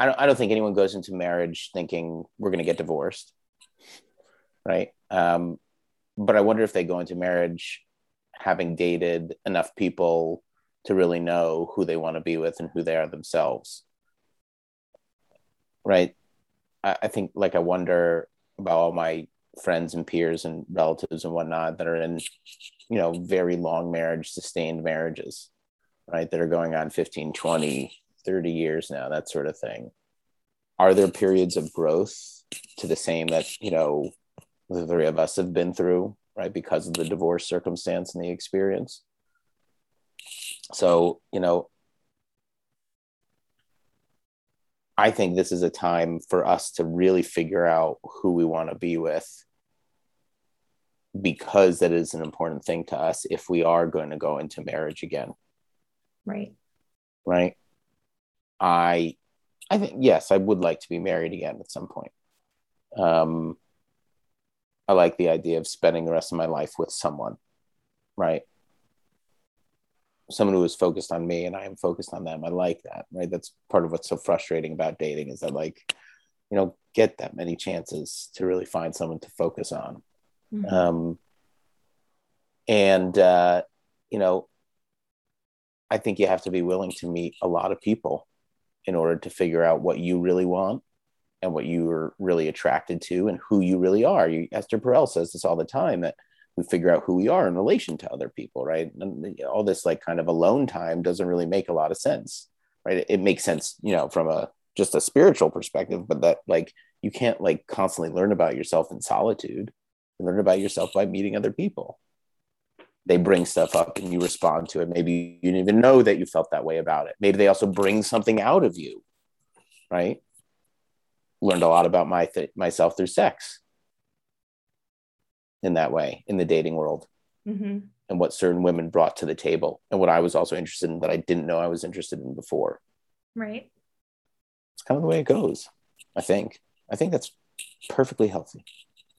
I don't I don't think anyone goes into marriage thinking we're going to get divorced, right? Um, but I wonder if they go into marriage having dated enough people to really know who they want to be with and who they are themselves, right? I, I think like I wonder about all my friends and peers and relatives and whatnot that are in you know very long marriage sustained marriages right that are going on 15 20 30 years now that sort of thing are there periods of growth to the same that you know the three of us have been through right because of the divorce circumstance and the experience so you know I think this is a time for us to really figure out who we want to be with because that is an important thing to us if we are going to go into marriage again. Right. Right. I I think yes, I would like to be married again at some point. Um I like the idea of spending the rest of my life with someone. Right someone who is focused on me and I am focused on them. I like that, right? That's part of what's so frustrating about dating is that like you know get that many chances to really find someone to focus on. Mm-hmm. Um, and uh, you know, I think you have to be willing to meet a lot of people in order to figure out what you really want and what you are really attracted to and who you really are. You, Esther Perel says this all the time that we figure out who we are in relation to other people, right? And all this like kind of alone time doesn't really make a lot of sense, right? It, it makes sense, you know, from a just a spiritual perspective, but that like you can't like constantly learn about yourself in solitude. You learn about yourself by meeting other people. They bring stuff up and you respond to it. Maybe you didn't even know that you felt that way about it. Maybe they also bring something out of you, right? Learned a lot about my th- myself through sex in that way in the dating world mm-hmm. and what certain women brought to the table and what I was also interested in that I didn't know I was interested in before. Right. It's kind of the way it goes, I think. I think that's perfectly healthy.